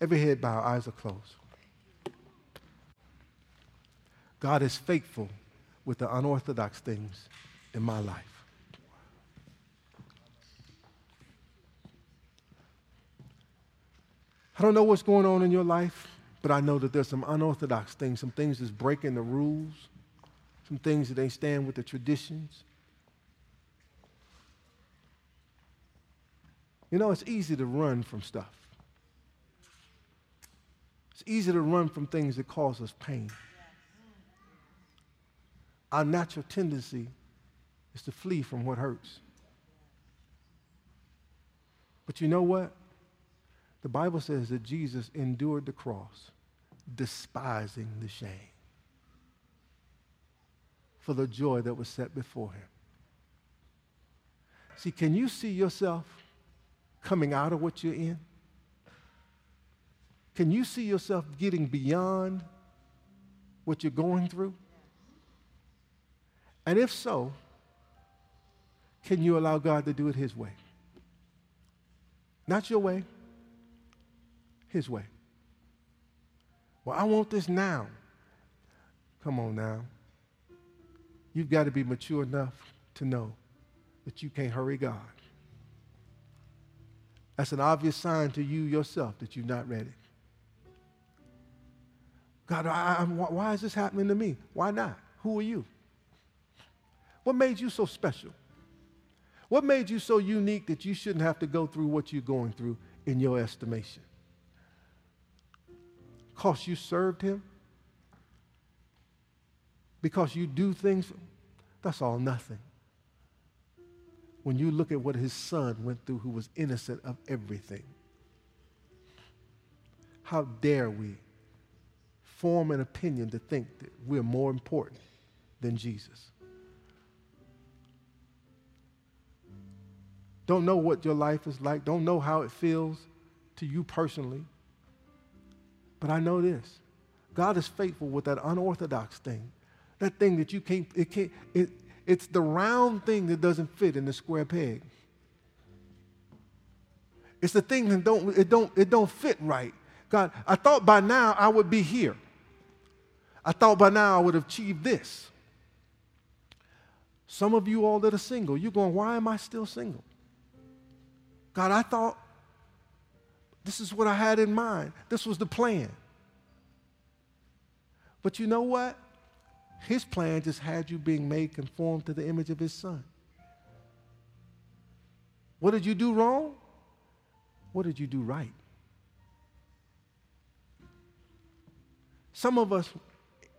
Every head bow, eyes are closed. God is faithful with the unorthodox things in my life. I don't know what's going on in your life, but I know that there's some unorthodox things, some things that's breaking the rules, some things that ain't stand with the traditions. You know, it's easy to run from stuff. It's easy to run from things that cause us pain. Our natural tendency is to flee from what hurts. But you know what? The Bible says that Jesus endured the cross, despising the shame, for the joy that was set before him. See, can you see yourself coming out of what you're in? Can you see yourself getting beyond what you're going through? And if so, can you allow God to do it His way? Not your way, his way. Well, I want this now. Come on now. You've got to be mature enough to know that you can't hurry God. That's an obvious sign to you yourself that you're not ready. God, I, why is this happening to me? Why not? Who are you? What made you so special? What made you so unique that you shouldn't have to go through what you're going through in your estimation? Because you served him, because you do things, that's all nothing. When you look at what his son went through, who was innocent of everything, how dare we form an opinion to think that we're more important than Jesus? Don't know what your life is like, don't know how it feels to you personally. But I know this God is faithful with that unorthodox thing. That thing that you can't, it can't, it, it's the round thing that doesn't fit in the square peg. It's the thing that don't, it don't, it don't fit right. God, I thought by now I would be here. I thought by now I would have achieved this. Some of you all that are single, you're going, why am I still single? God, I thought this is what I had in mind. This was the plan. But you know what? His plan just had you being made conformed to the image of his son. What did you do wrong? What did you do right? Some of us,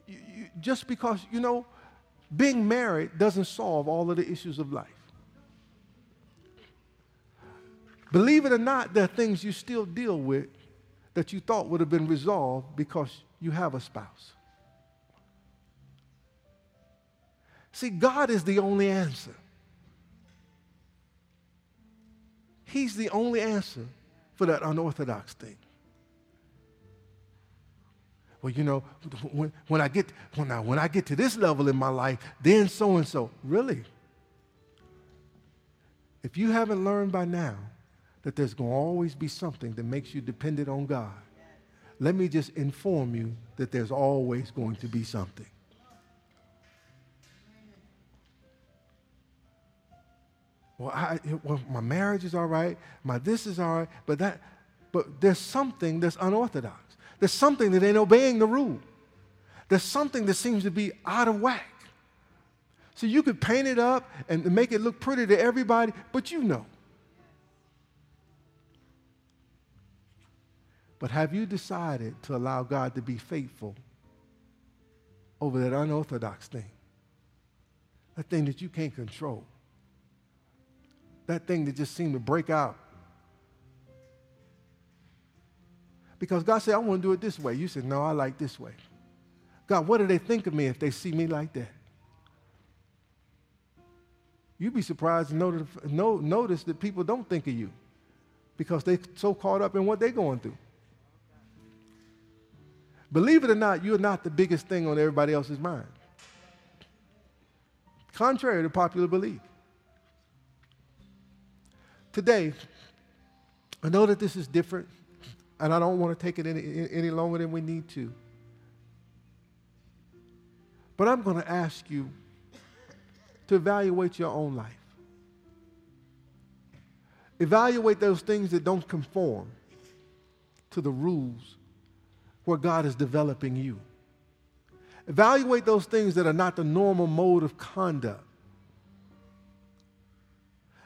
you, you, just because, you know, being married doesn't solve all of the issues of life. Believe it or not, there are things you still deal with that you thought would have been resolved because you have a spouse. See, God is the only answer. He's the only answer for that unorthodox thing. Well, you know, when, when I get when I, when I get to this level in my life, then so and so. Really? If you haven't learned by now that there's going to always be something that makes you dependent on God, let me just inform you that there's always going to be something. Well, I, well, my marriage is all right, my this is all right, but that, but there's something that's unorthodox. There's something that ain't obeying the rule. There's something that seems to be out of whack. So you could paint it up and make it look pretty to everybody, but you know. But have you decided to allow God to be faithful over that unorthodox thing? That thing that you can't control. That thing that just seemed to break out. Because God said, I want to do it this way. You said, No, I like this way. God, what do they think of me if they see me like that? You'd be surprised to notice, notice that people don't think of you because they're so caught up in what they're going through. Believe it or not, you're not the biggest thing on everybody else's mind. Contrary to popular belief. Today, I know that this is different, and I don't want to take it any, any longer than we need to. But I'm going to ask you to evaluate your own life. Evaluate those things that don't conform to the rules where God is developing you. Evaluate those things that are not the normal mode of conduct.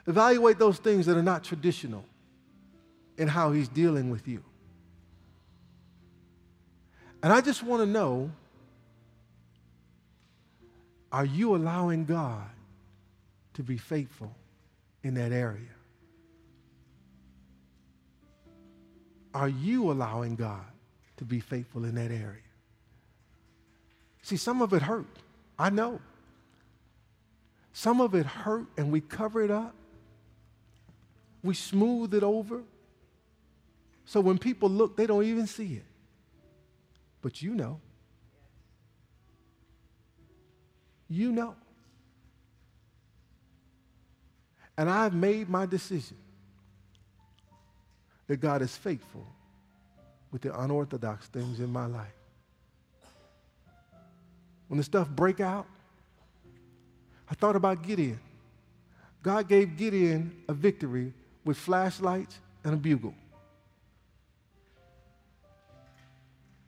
Evaluate those things that are not traditional in how He's dealing with you. And I just want to know are you allowing God to be faithful in that area? Are you allowing God to be faithful in that area? See, some of it hurt. I know. Some of it hurt and we cover it up. We smooth it over. So when people look, they don't even see it. But you know. You know. And I've made my decision that God is faithful with the unorthodox things in my life. When the stuff break out, I thought about Gideon. God gave Gideon a victory with flashlights and a bugle.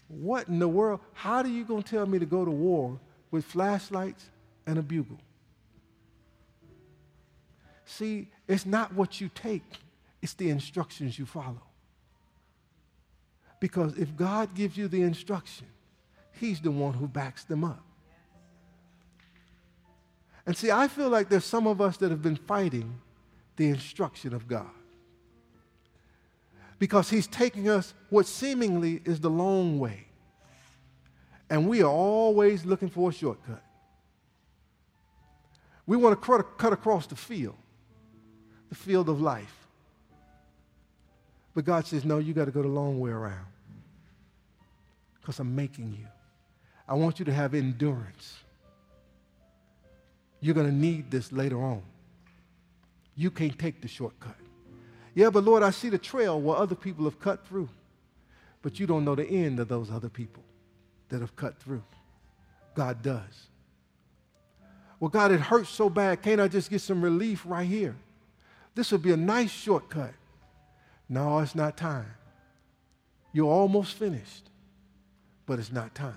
What in the world? How are you going to tell me to go to war with flashlights and a bugle. See, it's not what you take, it's the instructions you follow. Because if God gives you the instruction, He's the one who backs them up. And see, I feel like there's some of us that have been fighting the instruction of God. Because He's taking us what seemingly is the long way. And we are always looking for a shortcut. We want to cut across the field, the field of life. But God says, no, you got to go the long way around because I'm making you. I want you to have endurance. You're going to need this later on. You can't take the shortcut. Yeah, but Lord, I see the trail where other people have cut through, but you don't know the end of those other people that have cut through. God does. Well, God, it hurts so bad. Can't I just get some relief right here? This would be a nice shortcut. No, it's not time. You're almost finished, but it's not time.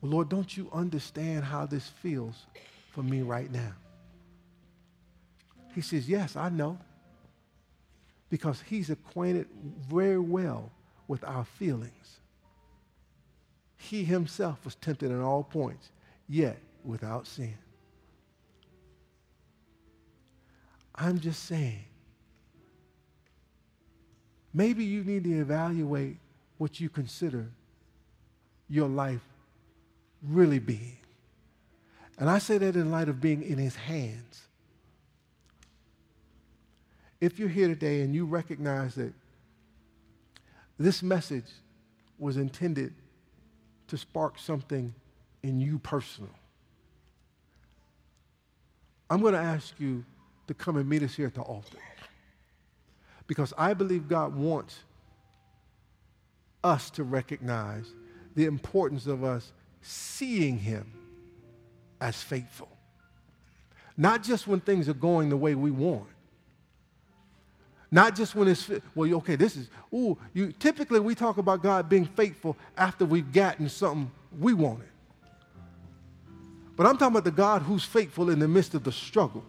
Well, Lord, don't you understand how this feels for me right now? He says, Yes, I know. Because he's acquainted very well with our feelings. He himself was tempted in all points, yet without sin. I'm just saying, maybe you need to evaluate what you consider your life really being. And I say that in light of being in his hands. If you're here today and you recognize that this message was intended to spark something in you personal. I'm going to ask you to come and meet us here at the altar. Because I believe God wants us to recognize the importance of us seeing Him as faithful. Not just when things are going the way we want. Not just when it's, well, okay, this is, ooh, you, typically we talk about God being faithful after we've gotten something we wanted. But I'm talking about the God who's faithful in the midst of the struggle.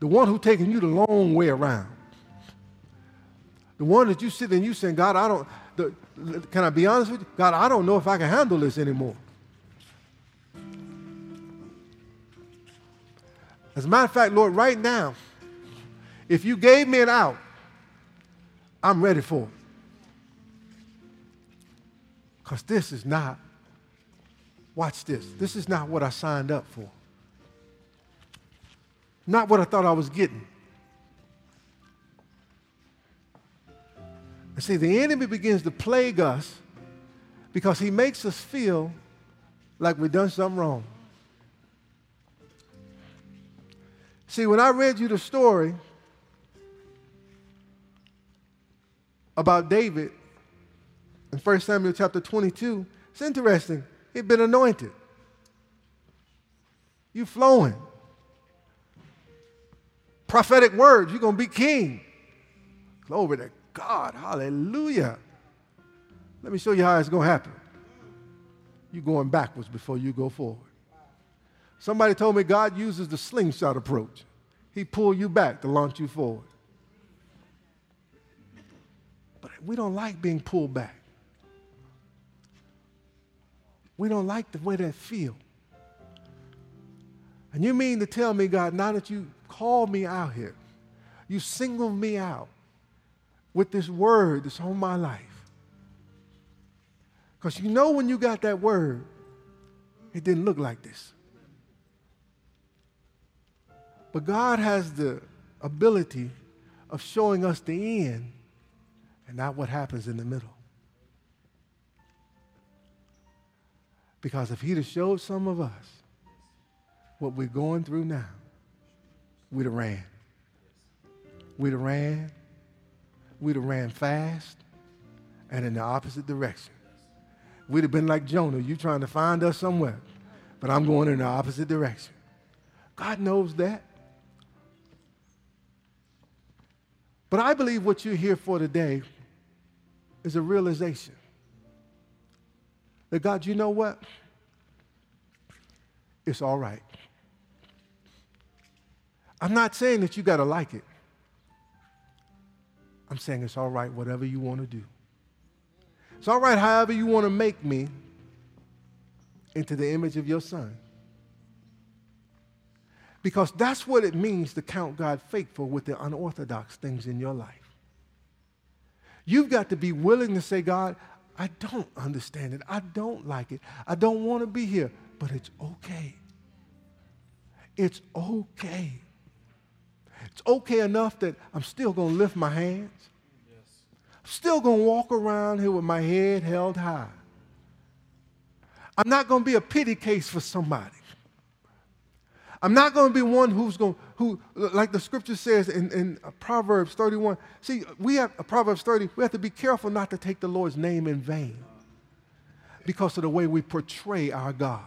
The one who's taking you the long way around. The one that you sit and you saying, God, I don't, the, can I be honest with you? God, I don't know if I can handle this anymore. As a matter of fact, Lord, right now, if you gave me an out, I'm ready for it. Because this is not, watch this, this is not what I signed up for. Not what I thought I was getting. And see, the enemy begins to plague us because he makes us feel like we've done something wrong. See, when I read you the story about David in 1 Samuel chapter 22, it's interesting. He'd been anointed. You flowing. Prophetic words, you're going to be king. Glory to God. Hallelujah. Let me show you how it's going to happen. You're going backwards before you go forward. Somebody told me God uses the slingshot approach. He pull you back to launch you forward. But we don't like being pulled back. We don't like the way that feel. And you mean to tell me, God, now that you called me out here, you singled me out, with this word that's on my life. Because you know when you got that word, it didn't look like this. But God has the ability of showing us the end and not what happens in the middle. Because if He'd have showed some of us what we're going through now, we'd have ran. We'd have ran we'd have ran fast and in the opposite direction. We'd have been like Jonah, you trying to find us somewhere, but I'm going in the opposite direction. God knows that. But I believe what you're here for today is a realization that God, you know what? It's all right. I'm not saying that you got to like it. I'm saying it's all right, whatever you want to do. It's all right, however you want to make me into the image of your son. Because that's what it means to count God faithful with the unorthodox things in your life. You've got to be willing to say, God, I don't understand it. I don't like it. I don't want to be here, but it's okay. It's okay. It's okay enough that I'm still going to lift my hands. I'm still going to walk around here with my head held high. I'm not going to be a pity case for somebody. I'm not going to be one who's going who like the scripture says in, in Proverbs 31. See, we have Proverbs 30, we have to be careful not to take the Lord's name in vain because of the way we portray our God.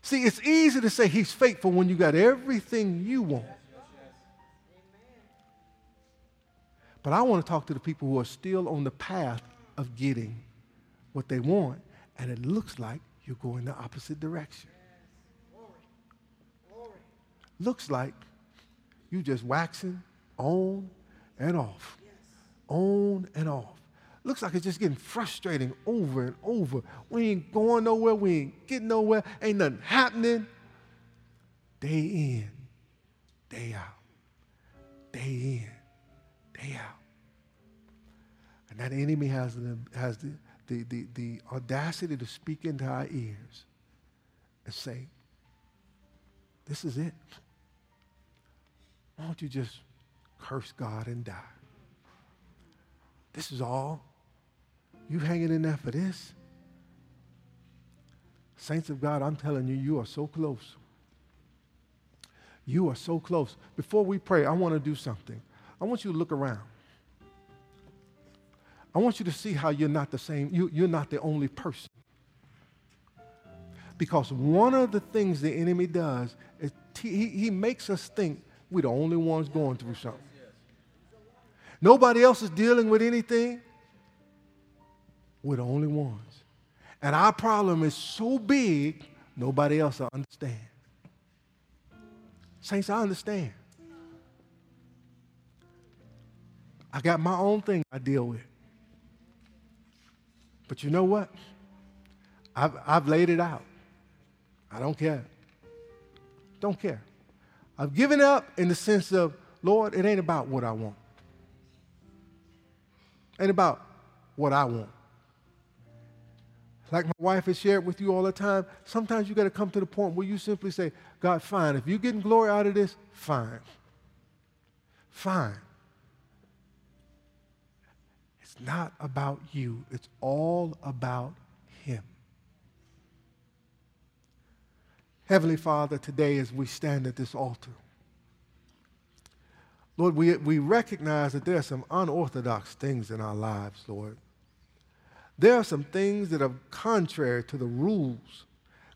See, it's easy to say he's faithful when you got everything you want. But I want to talk to the people who are still on the path of getting what they want, and it looks like you're going the opposite direction. Looks like you just waxing on and off, on and off. Looks like it's just getting frustrating over and over. We ain't going nowhere. We ain't getting nowhere. Ain't nothing happening. Day in, day out. Day in, day out. And that enemy has, the, has the, the, the, the audacity to speak into our ears and say, This is it. Why don't you just curse God and die? This is all. You hanging in there for this? Saints of God, I'm telling you, you are so close. You are so close. Before we pray, I want to do something. I want you to look around. I want you to see how you're not the same, you, you're not the only person. Because one of the things the enemy does is he, he makes us think we're the only ones going through something. Nobody else is dealing with anything. We're the only ones. And our problem is so big, nobody else will understand. Saints, I understand. I got my own thing I deal with. But you know what? I've, I've laid it out. I don't care. Don't care. I've given up in the sense of, Lord, it ain't about what I want. Ain't about what I want. Like my wife has shared with you all the time, sometimes you got to come to the point where you simply say, God, fine. If you're getting glory out of this, fine. Fine. It's not about you, it's all about Him. Heavenly Father, today as we stand at this altar, Lord, we, we recognize that there are some unorthodox things in our lives, Lord. There are some things that are contrary to the rules.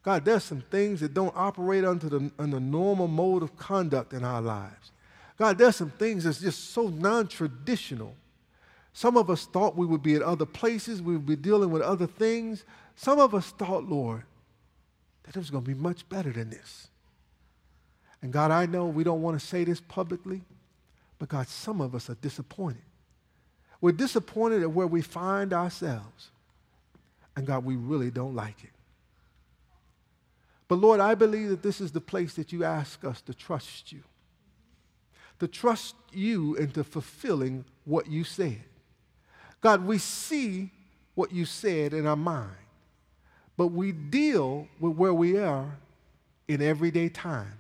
God, there's some things that don't operate under the, under normal mode of conduct in our lives. God, there's some things that's just so non traditional. Some of us thought we would be at other places, we would be dealing with other things. Some of us thought, Lord, that it was going to be much better than this. And God, I know we don't want to say this publicly, but God, some of us are disappointed. We're disappointed at where we find ourselves. And God, we really don't like it. But Lord, I believe that this is the place that you ask us to trust you, to trust you into fulfilling what you said. God, we see what you said in our mind, but we deal with where we are in everyday time.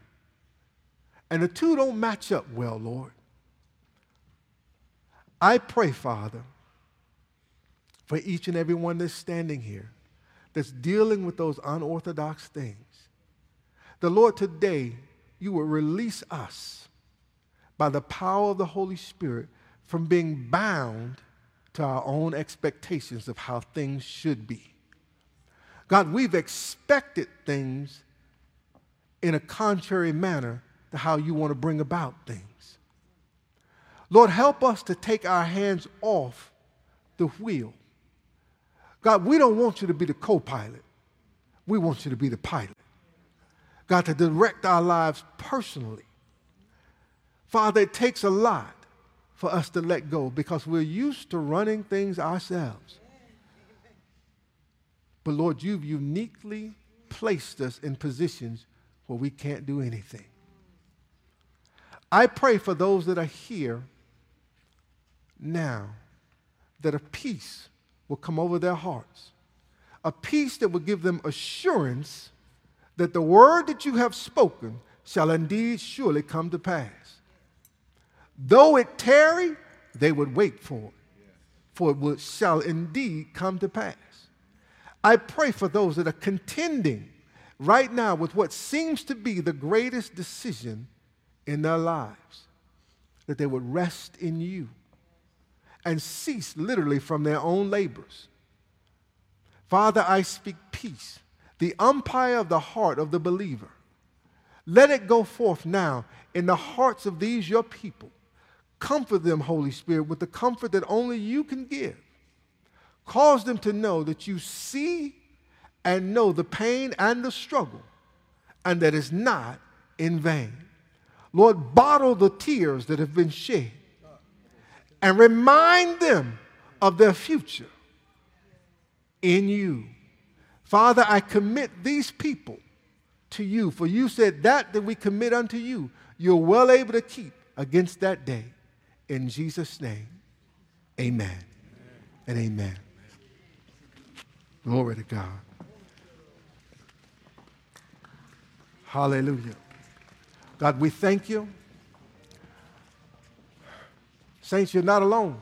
And the two don't match up well, Lord. I pray, Father, for each and every one that's standing here that's dealing with those unorthodox things. The Lord, today, you will release us by the power of the Holy Spirit from being bound to our own expectations of how things should be. God, we've expected things in a contrary manner to how you want to bring about things. Lord, help us to take our hands off the wheel. God, we don't want you to be the co pilot, we want you to be the pilot. God, to direct our lives personally. Father, it takes a lot for us to let go because we're used to running things ourselves. But Lord, you've uniquely placed us in positions where we can't do anything. I pray for those that are here now that a peace will come over their hearts, a peace that will give them assurance that the word that you have spoken shall indeed surely come to pass. Though it tarry, they would wait for it, for it shall indeed come to pass. I pray for those that are contending right now with what seems to be the greatest decision in their lives, that they would rest in you and cease literally from their own labors. Father, I speak peace, the umpire of the heart of the believer. Let it go forth now in the hearts of these your people. Comfort them, Holy Spirit, with the comfort that only you can give. Cause them to know that you see and know the pain and the struggle, and that it's not in vain. Lord, bottle the tears that have been shed and remind them of their future in you. Father, I commit these people to you, for you said that that we commit unto you, you're well able to keep against that day. In Jesus' name, amen, and amen. Glory to God. Hallelujah. God, we thank you. Saints, you're not alone.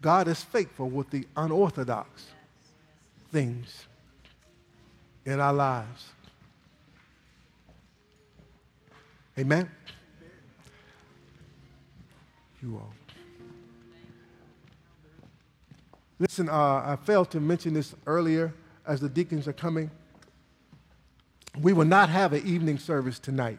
God is faithful with the unorthodox things in our lives. Amen? You all. Listen, uh, I failed to mention this earlier as the deacons are coming. We will not have an evening service tonight.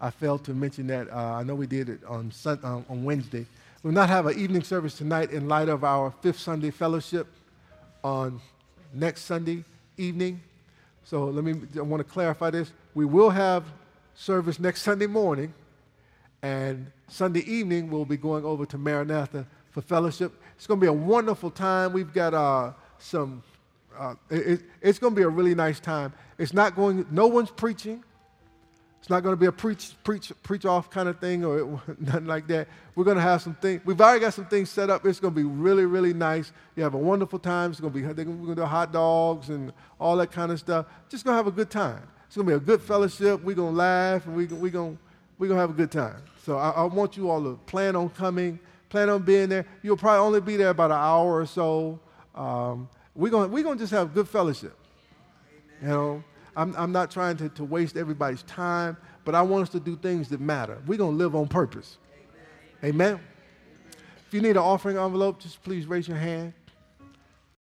I failed to mention that. Uh, I know we did it on, uh, on Wednesday, We'll not have an evening service tonight in light of our fifth Sunday fellowship on next Sunday evening. So let me, I want to clarify this. We will have service next Sunday morning, and Sunday evening we'll be going over to Maranatha for fellowship. It's going to be a wonderful time. We've got uh, some, uh, it, it's going to be a really nice time. It's not going, no one's preaching. It's not going to be a preach, preach, preach off kind of thing or it, [laughs] nothing like that. We're going to have some things. We've already got some things set up. It's going to be really, really nice. You have a wonderful time. It's going to be, we're going to do hot dogs and all that kind of stuff. Just going to have a good time. It's going to be a good fellowship. We're going to laugh and we're we going going to have a good time. So I, I want you all to plan on coming plan on being there. You'll probably only be there about an hour or so. Um, we're going we're gonna just have good fellowship. Amen. You know, I'm, I'm not trying to, to waste everybody's time, but I want us to do things that matter. We're going to live on purpose. Amen. Amen. If you need an offering envelope, just please raise your hand.